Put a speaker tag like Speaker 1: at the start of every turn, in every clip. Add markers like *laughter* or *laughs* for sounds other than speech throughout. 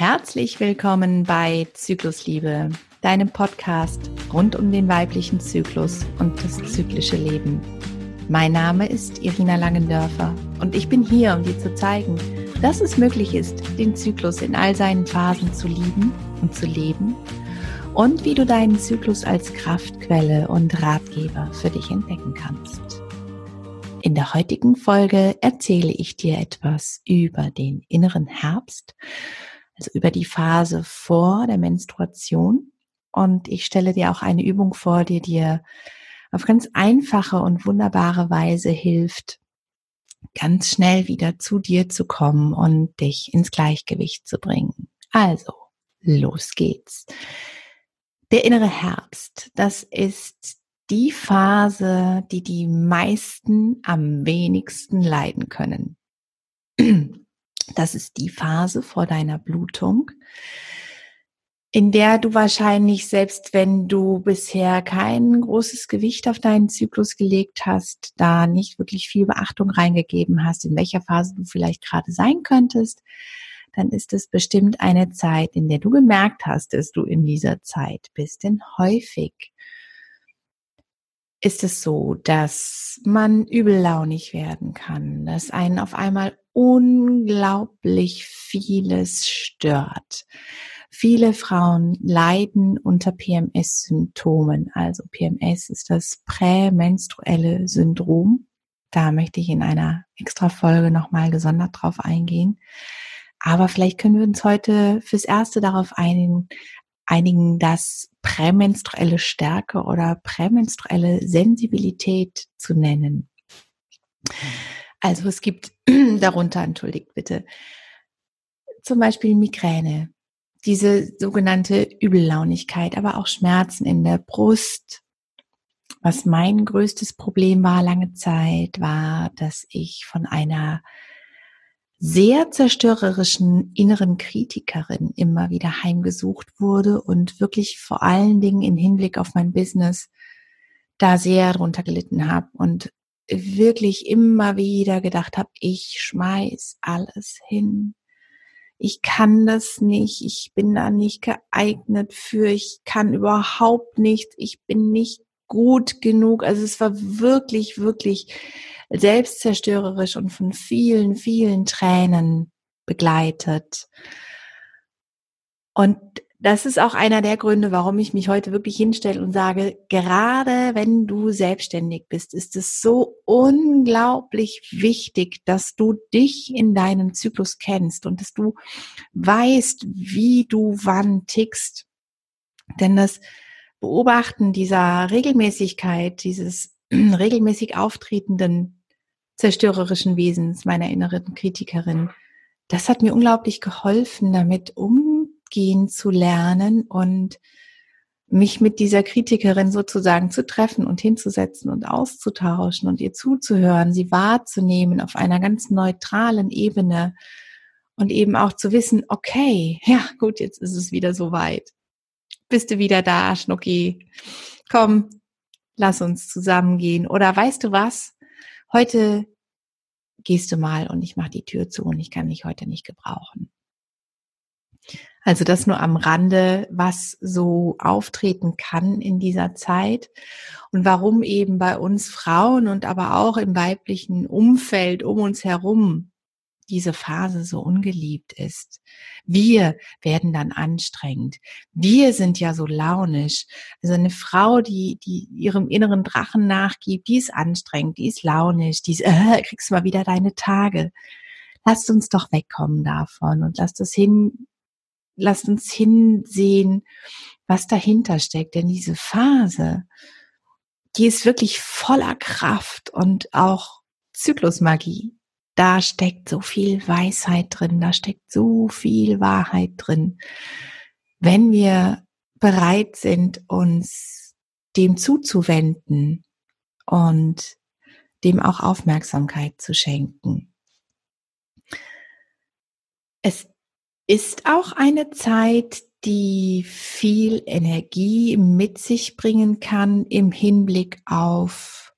Speaker 1: Herzlich willkommen bei Zyklusliebe, deinem Podcast rund um den weiblichen Zyklus und das zyklische Leben. Mein Name ist Irina Langendörfer und ich bin hier, um dir zu zeigen, dass es möglich ist, den Zyklus in all seinen Phasen zu lieben und zu leben und wie du deinen Zyklus als Kraftquelle und Ratgeber für dich entdecken kannst. In der heutigen Folge erzähle ich dir etwas über den inneren Herbst also über die Phase vor der Menstruation. Und ich stelle dir auch eine Übung vor, die dir auf ganz einfache und wunderbare Weise hilft, ganz schnell wieder zu dir zu kommen und dich ins Gleichgewicht zu bringen. Also, los geht's. Der innere Herbst, das ist die Phase, die die meisten am wenigsten leiden können. Das ist die Phase vor deiner Blutung, in der du wahrscheinlich, selbst wenn du bisher kein großes Gewicht auf deinen Zyklus gelegt hast, da nicht wirklich viel Beachtung reingegeben hast, in welcher Phase du vielleicht gerade sein könntest, dann ist es bestimmt eine Zeit, in der du gemerkt hast, dass du in dieser Zeit bist. Denn häufig ist es so, dass man übellaunig werden kann, dass einen auf einmal unglaublich vieles stört. Viele Frauen leiden unter PMS-Symptomen. Also PMS ist das prämenstruelle Syndrom. Da möchte ich in einer extra Folge nochmal gesondert drauf eingehen. Aber vielleicht können wir uns heute fürs Erste darauf einigen, einigen, dass prämenstruelle Stärke oder prämenstruelle Sensibilität zu nennen. Also es gibt *clears throat* darunter, entschuldigt bitte, zum Beispiel Migräne, diese sogenannte Übellaunigkeit, aber auch Schmerzen in der Brust. Was mein größtes Problem war lange Zeit, war, dass ich von einer sehr zerstörerischen inneren Kritikerin immer wieder heimgesucht wurde und wirklich vor allen Dingen in Hinblick auf mein Business da sehr drunter gelitten habe und wirklich immer wieder gedacht habe, ich schmeiß alles hin. Ich kann das nicht, ich bin da nicht geeignet für, ich kann überhaupt nichts, ich bin nicht gut genug. Also es war wirklich, wirklich selbstzerstörerisch und von vielen, vielen Tränen begleitet. Und das ist auch einer der Gründe, warum ich mich heute wirklich hinstelle und sage, gerade wenn du selbstständig bist, ist es so unglaublich wichtig, dass du dich in deinem Zyklus kennst und dass du weißt, wie du wann tickst. Denn das Beobachten dieser Regelmäßigkeit, dieses *clears throat* regelmäßig auftretenden zerstörerischen Wesens meiner inneren Kritikerin, das hat mir unglaublich geholfen, damit um gehen zu lernen und mich mit dieser Kritikerin sozusagen zu treffen und hinzusetzen und auszutauschen und ihr zuzuhören, sie wahrzunehmen auf einer ganz neutralen Ebene und eben auch zu wissen, okay, ja gut, jetzt ist es wieder soweit. Bist du wieder da, Schnucki? Komm, lass uns zusammengehen. Oder weißt du was? Heute gehst du mal und ich mache die Tür zu und ich kann dich heute nicht gebrauchen. Also das nur am Rande, was so auftreten kann in dieser Zeit und warum eben bei uns Frauen und aber auch im weiblichen Umfeld um uns herum diese Phase so ungeliebt ist. Wir werden dann anstrengend. Wir sind ja so launisch. Also eine Frau, die, die ihrem inneren Drachen nachgibt, die ist anstrengend, die ist launisch, die ist, äh, kriegst du mal wieder deine Tage. Lasst uns doch wegkommen davon und lasst es hin, lasst uns hinsehen, was dahinter steckt. Denn diese Phase, die ist wirklich voller Kraft und auch Zyklusmagie. Da steckt so viel Weisheit drin, da steckt so viel Wahrheit drin. Wenn wir bereit sind, uns dem zuzuwenden und dem auch Aufmerksamkeit zu schenken. Es ist auch eine Zeit, die viel Energie mit sich bringen kann im Hinblick auf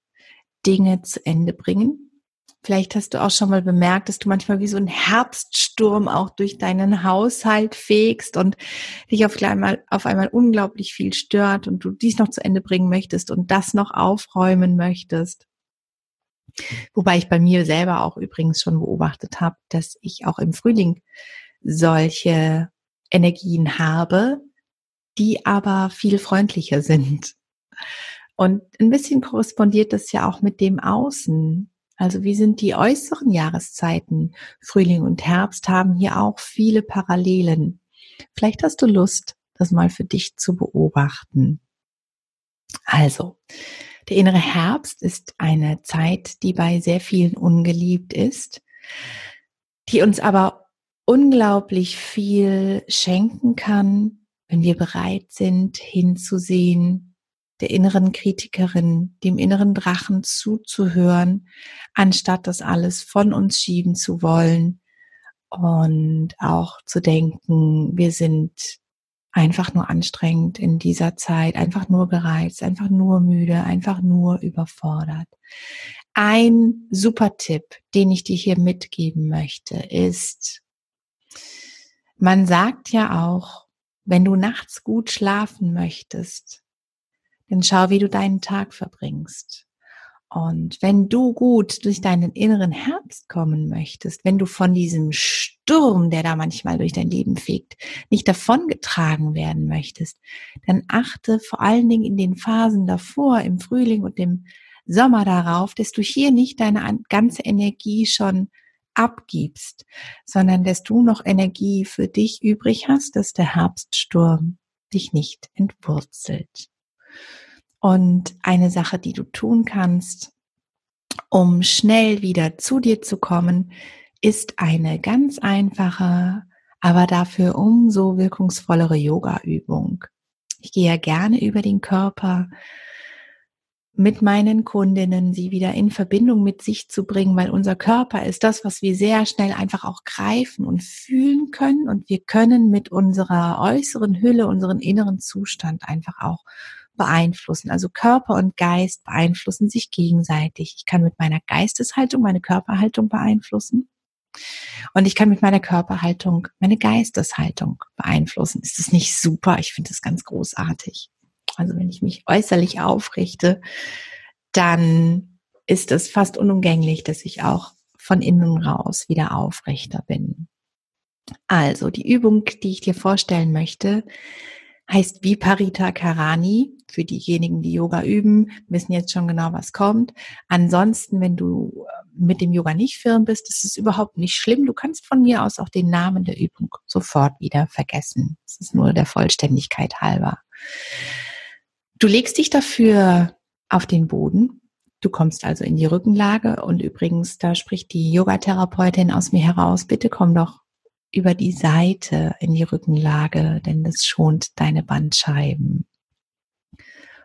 Speaker 1: Dinge zu Ende bringen. Vielleicht hast du auch schon mal bemerkt, dass du manchmal wie so ein Herbststurm auch durch deinen Haushalt fegst und dich auf einmal, auf einmal unglaublich viel stört und du dies noch zu Ende bringen möchtest und das noch aufräumen möchtest. Wobei ich bei mir selber auch übrigens schon beobachtet habe, dass ich auch im Frühling solche Energien habe, die aber viel freundlicher *laughs* sind. Und ein bisschen korrespondiert das ja auch mit dem Außen. Also wie sind die äußeren Jahreszeiten? Frühling und Herbst haben hier auch viele Parallelen. Vielleicht hast du Lust, das mal für dich zu beobachten. Also, der innere Herbst ist eine Zeit, die bei sehr vielen ungeliebt ist, die uns aber unglaublich viel schenken kann, wenn wir bereit sind, hinzusehen, der inneren Kritikerin, dem inneren Drachen zuzuhören, anstatt das alles von uns schieben zu wollen und auch zu denken, wir sind einfach nur anstrengend in dieser Zeit, einfach nur gereizt, einfach nur müde, einfach nur überfordert. Ein super Tipp, den ich dir hier mitgeben möchte, ist, man sagt ja auch, wenn du nachts gut schlafen möchtest, dann schau, wie du deinen Tag verbringst. Und wenn du gut durch deinen inneren Herbst kommen möchtest, wenn du von diesem Sturm, der da manchmal durch dein Leben fegt, nicht davongetragen werden möchtest, dann achte vor allen Dingen in den Phasen davor, im Frühling und im Sommer darauf, dass du hier nicht deine ganze Energie schon abgibst, sondern dass du noch Energie für dich übrig hast, dass der Herbststurm dich nicht entwurzelt. Und eine Sache, die du tun kannst, um schnell wieder zu dir zu kommen, ist eine ganz einfache, aber dafür umso wirkungsvollere Yoga-Übung. Ich gehe ja gerne über den Körper mit meinen Kundinnen, sie wieder in Verbindung mit sich zu bringen, weil unser Körper ist das, was wir sehr schnell einfach auch greifen und fühlen können und wir können mit unserer äußeren Hülle, unseren inneren Zustand einfach auch beeinflussen. Also Körper und Geist beeinflussen sich gegenseitig. Ich kann mit meiner Geisteshaltung meine Körperhaltung beeinflussen. Und ich kann mit meiner Körperhaltung meine Geisteshaltung beeinflussen. Ist das nicht super? Ich finde das ganz großartig. Also wenn ich mich äußerlich aufrichte, dann ist es fast unumgänglich, dass ich auch von innen raus wieder aufrechter bin. Also die Übung, die ich dir vorstellen möchte, heißt Viparita Karani. Für diejenigen, die Yoga üben, wissen jetzt schon genau, was kommt. Ansonsten, wenn du äh, mit dem Yoga nicht firm bist, ist es überhaupt nicht schlimm. Du kannst von mir aus auch den Namen der Übung sofort wieder vergessen. Das ist nur der Vollständigkeit halber. Du legst dich dafür auf den Boden. Du kommst also in die Rückenlage und übrigens, da spricht die Yogatherapeutin aus mir heraus, bitte komm doch über die Seite in die Rückenlage, denn das schont deine Bandscheiben.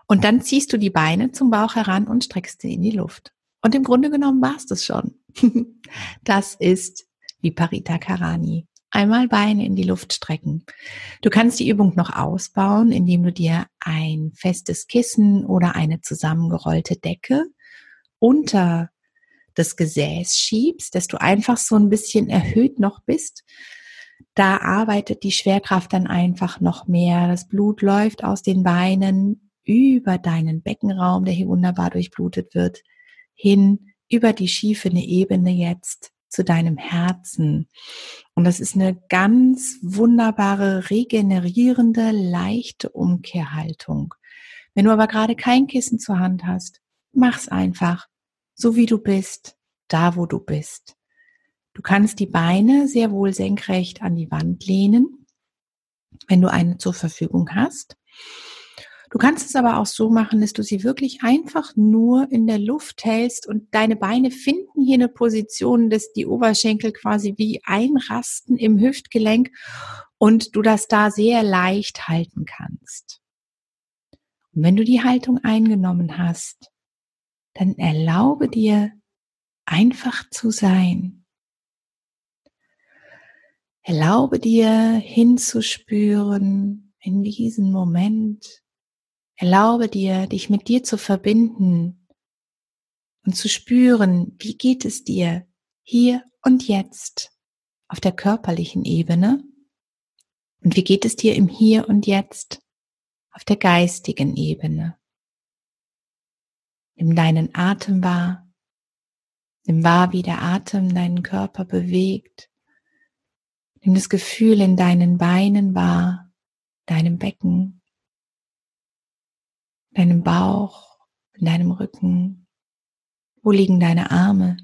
Speaker 1: Und dann ziehst du die Beine zum Bauch heran und streckst sie in die Luft. Und im Grunde genommen war es das schon. *laughs* das ist Viparita Karani. Einmal Beine in die Luft strecken. Du kannst die Übung noch ausbauen, indem du dir ein festes Kissen oder eine zusammengerollte Decke unter das Gesäß schiebst, dass du einfach so ein bisschen erhöht noch bist da arbeitet die Schwerkraft dann einfach noch mehr. Das Blut läuft aus den Beinen über deinen Beckenraum, der hier wunderbar durchblutet wird, hin über die schiefene Ebene jetzt zu deinem Herzen. Und das ist eine ganz wunderbare, regenerierende, leichte Umkehrhaltung. Wenn du aber gerade kein Kissen zur Hand hast, mach's einfach, so wie du bist, da wo du bist. Du kannst die Beine sehr wohl senkrecht an die Wand lehnen, wenn du eine zur Verfügung hast. Du kannst es aber auch so machen, dass du sie wirklich einfach nur in der Luft hältst und deine Beine finden hier eine Position, dass die Oberschenkel quasi wie einrasten im Hüftgelenk und du das da sehr leicht halten kannst. Und wenn du die Haltung eingenommen hast, dann erlaube dir einfach zu sein. Erlaube dir hinzuspüren in diesen Moment. Erlaube dir, dich mit dir zu verbinden und zu spüren, wie geht es dir hier und jetzt auf der körperlichen Ebene und wie geht es dir im Hier und Jetzt auf der geistigen Ebene. Nimm deinen Atem wahr, nimm wahr, wie der Atem deinen Körper bewegt. Nimm das Gefühl in deinen Beinen wahr, deinem Becken, deinem Bauch, in deinem Rücken. Wo liegen deine Arme?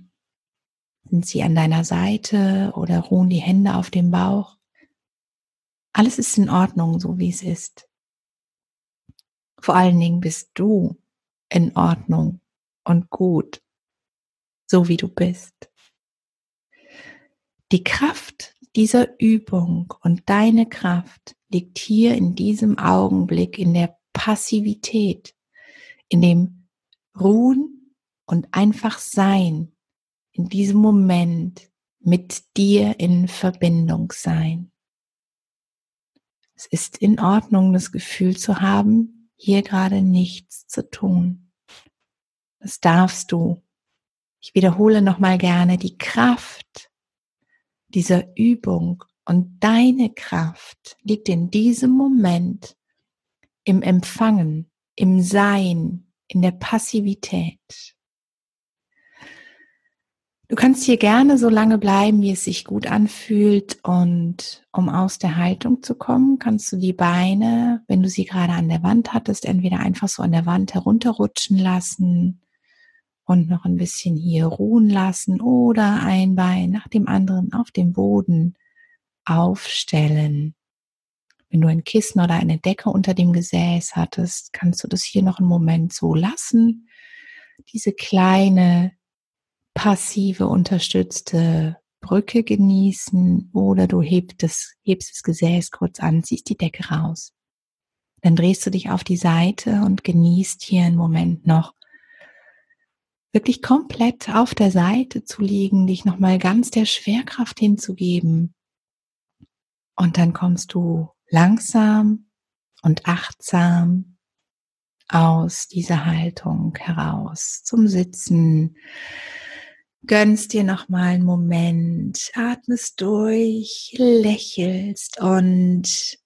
Speaker 1: Sind sie an deiner Seite oder ruhen die Hände auf dem Bauch? Alles ist in Ordnung, so wie es ist. Vor allen Dingen bist du in Ordnung und gut, so wie du bist. Die Kraft dieser Übung und deine Kraft liegt hier in diesem Augenblick in der Passivität, in dem Ruhen und einfach Sein, in diesem Moment mit dir in Verbindung sein. Es ist in Ordnung, das Gefühl zu haben, hier gerade nichts zu tun. Das darfst du. Ich wiederhole nochmal gerne die Kraft dieser Übung und deine Kraft liegt in diesem Moment im Empfangen, im Sein, in der Passivität. Du kannst hier gerne so lange bleiben, wie es sich gut anfühlt. Und um aus der Haltung zu kommen, kannst du die Beine, wenn du sie gerade an der Wand hattest, entweder einfach so an der Wand herunterrutschen lassen und noch ein bisschen hier ruhen lassen oder ein Bein nach dem anderen auf dem Boden aufstellen. Wenn du ein Kissen oder eine Decke unter dem Gesäß hattest, kannst du das hier noch einen Moment so lassen. Diese kleine passive unterstützte Brücke genießen oder du hebst das, hebst das Gesäß kurz an, ziehst die Decke raus. Dann drehst du dich auf die Seite und genießt hier einen Moment noch wirklich komplett auf der Seite zu liegen, dich nochmal ganz der Schwerkraft hinzugeben. Und dann kommst du langsam und achtsam aus dieser Haltung heraus zum Sitzen. Gönnst dir noch mal einen Moment, atmest durch, lächelst und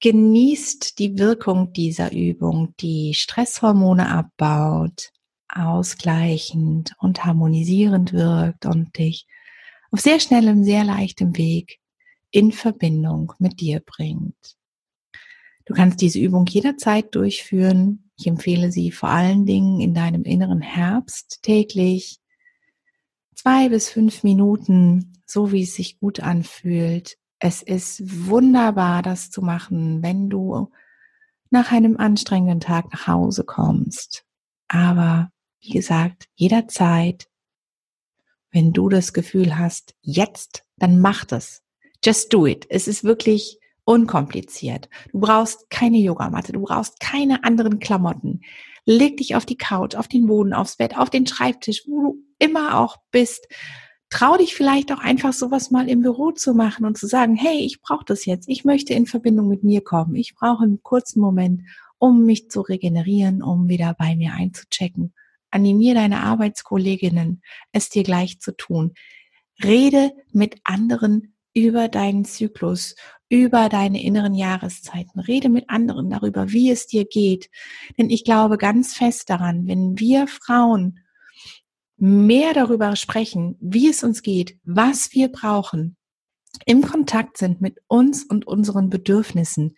Speaker 1: genießt die Wirkung dieser Übung, die Stresshormone abbaut, ausgleichend und harmonisierend wirkt und dich auf sehr schnellem, sehr leichtem Weg in Verbindung mit dir bringt. Du kannst diese Übung jederzeit durchführen. Ich empfehle sie vor allen Dingen in deinem inneren Herbst täglich zwei bis fünf Minuten, so wie es sich gut anfühlt. Es ist wunderbar, das zu machen, wenn du nach einem anstrengenden Tag nach Hause kommst. Aber wie gesagt, jederzeit, wenn du das Gefühl hast, jetzt, dann mach das. Just do it. Es ist wirklich unkompliziert. Du brauchst keine Yogamatte, du brauchst keine anderen Klamotten. Leg dich auf die Couch, auf den Boden, aufs Bett, auf den Schreibtisch, wo du immer auch bist. Trau dich vielleicht auch einfach sowas mal im Büro zu machen und zu sagen, hey, ich brauche das jetzt. Ich möchte in Verbindung mit mir kommen. Ich brauche einen kurzen Moment, um mich zu regenerieren, um wieder bei mir einzuchecken. Animier deine Arbeitskolleginnen, es dir gleich zu tun. Rede mit anderen über deinen Zyklus, über deine inneren Jahreszeiten. Rede mit anderen darüber, wie es dir geht. Denn ich glaube ganz fest daran, wenn wir Frauen mehr darüber sprechen, wie es uns geht, was wir brauchen, im Kontakt sind mit uns und unseren Bedürfnissen,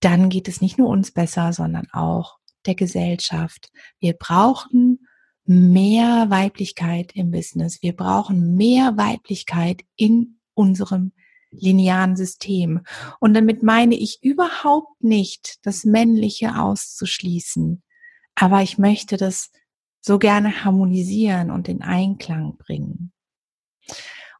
Speaker 1: dann geht es nicht nur uns besser, sondern auch der Gesellschaft. Wir brauchen mehr Weiblichkeit im Business. Wir brauchen mehr Weiblichkeit in unserem linearen System. Und damit meine ich überhaupt nicht, das Männliche auszuschließen. Aber ich möchte das so gerne harmonisieren und in Einklang bringen.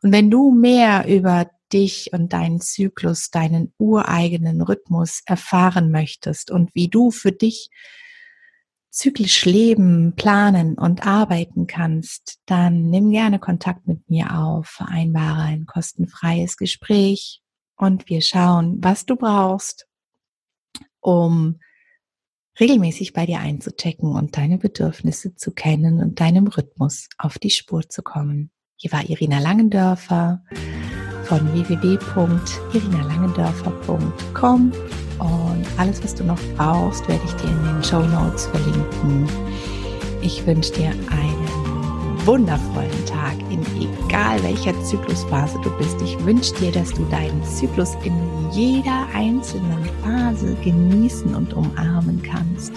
Speaker 1: Und wenn du mehr über dich und deinen Zyklus, deinen ureigenen Rhythmus erfahren möchtest und wie du für dich zyklisch leben, planen und arbeiten kannst, dann nimm gerne Kontakt mit mir auf, vereinbare ein kostenfreies Gespräch und wir schauen, was du brauchst, um regelmäßig bei dir einzuchecken und deine Bedürfnisse zu kennen und deinem Rhythmus auf die Spur zu kommen. Hier war Irina Langendörfer von www.irinalangendörfer.com und alles, was du noch brauchst, werde ich dir in den Show Notes verlinken. Ich wünsche dir einen wundervollen Tag in egal welcher Zyklusphase du bist. Ich wünsche dir, dass du deinen Zyklus in jeder einzelnen Phase genießen und umarmen kannst.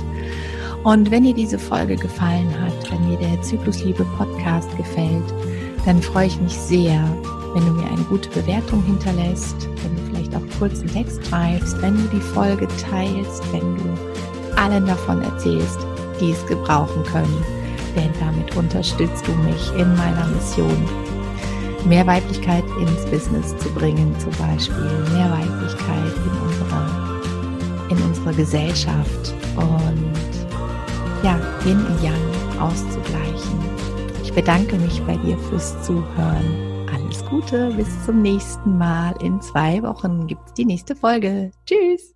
Speaker 1: Und wenn dir diese Folge gefallen hat, wenn dir der Zyklusliebe Podcast gefällt, dann freue ich mich sehr, wenn du mir eine gute Bewertung hinterlässt, wenn du vielleicht auch kurzen Text schreibst, wenn du die Folge teilst, wenn du allen davon erzählst, die es gebrauchen können. Denn damit unterstützt du mich in meiner Mission, mehr Weiblichkeit ins Business zu bringen, zum Beispiel mehr Weiblichkeit in unserer, in unserer Gesellschaft und ja, Yin und Yang auszugleichen. Ich bedanke mich bei dir fürs Zuhören alles Gute, bis zum nächsten Mal. In zwei Wochen gibt es die nächste Folge. Tschüss!